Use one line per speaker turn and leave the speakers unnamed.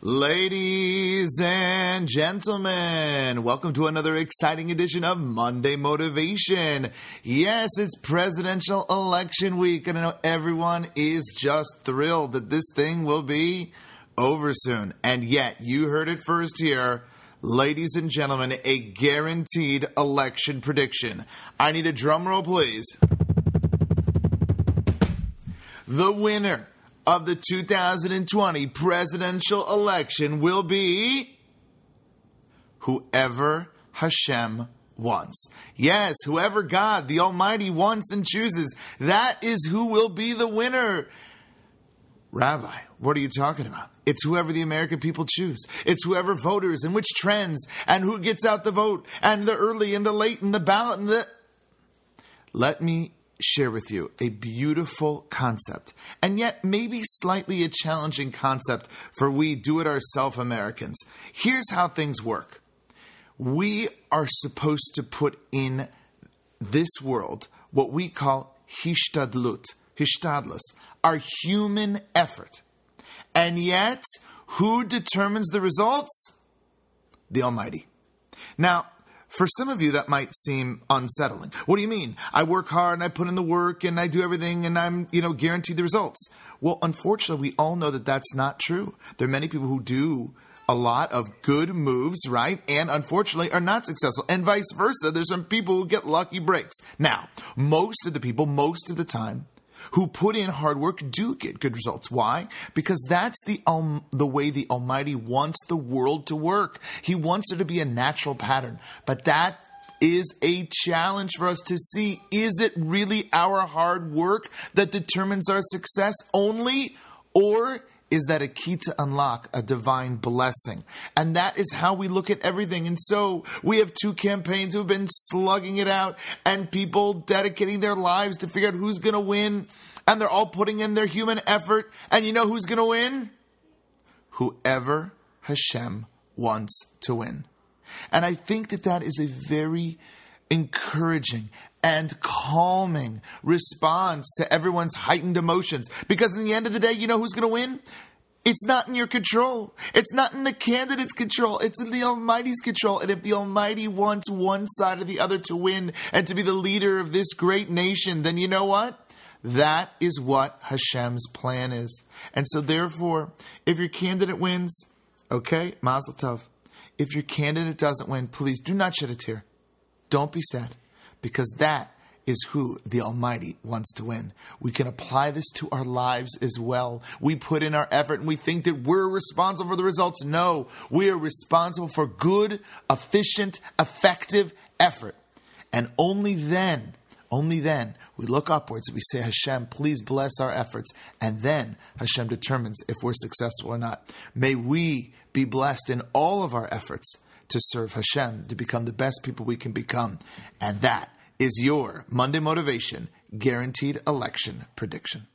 Ladies and gentlemen, welcome to another exciting edition of Monday Motivation. Yes, it's presidential election week, and I know everyone is just thrilled that this thing will be over soon. And yet, you heard it first here. Ladies and gentlemen, a guaranteed election prediction. I need a drum roll, please. The winner of the 2020 presidential election will be whoever Hashem wants. Yes, whoever God, the Almighty, wants and chooses, that is who will be the winner. Rabbi, what are you talking about? It's whoever the American people choose. It's whoever voters and which trends and who gets out the vote and the early and the late and the ballot and the. Let me share with you a beautiful concept, and yet maybe slightly a challenging concept for we do it ourselves Americans. Here's how things work we are supposed to put in this world what we call hishtadlut, hishtadlus, our human effort. And yet, who determines the results? The Almighty. Now, for some of you, that might seem unsettling. What do you mean? I work hard and I put in the work and I do everything and I'm, you know, guaranteed the results. Well, unfortunately, we all know that that's not true. There are many people who do a lot of good moves, right? And unfortunately are not successful. And vice versa. There's some people who get lucky breaks. Now, most of the people, most of the time, who put in hard work do get good results. Why? Because that's the um, the way the Almighty wants the world to work. He wants it to be a natural pattern. But that is a challenge for us to see is it really our hard work that determines our success only or is that a key to unlock a divine blessing? And that is how we look at everything. And so we have two campaigns who have been slugging it out and people dedicating their lives to figure out who's going to win. And they're all putting in their human effort. And you know who's going to win? Whoever Hashem wants to win. And I think that that is a very encouraging and calming response to everyone's heightened emotions. Because in the end of the day, you know who's going to win? It's not in your control. It's not in the candidate's control. It's in the Almighty's control. And if the Almighty wants one side or the other to win and to be the leader of this great nation, then you know what? That is what Hashem's plan is. And so, therefore, if your candidate wins, okay, mazel tov. If your candidate doesn't win, please do not shed a tear. Don't be sad because that is who the Almighty wants to win. We can apply this to our lives as well. We put in our effort and we think that we're responsible for the results. No, we are responsible for good, efficient, effective effort. And only then, only then, we look upwards, we say, Hashem, please bless our efforts. And then Hashem determines if we're successful or not. May we be blessed in all of our efforts to serve Hashem, to become the best people we can become. And that is your Monday Motivation Guaranteed Election Prediction.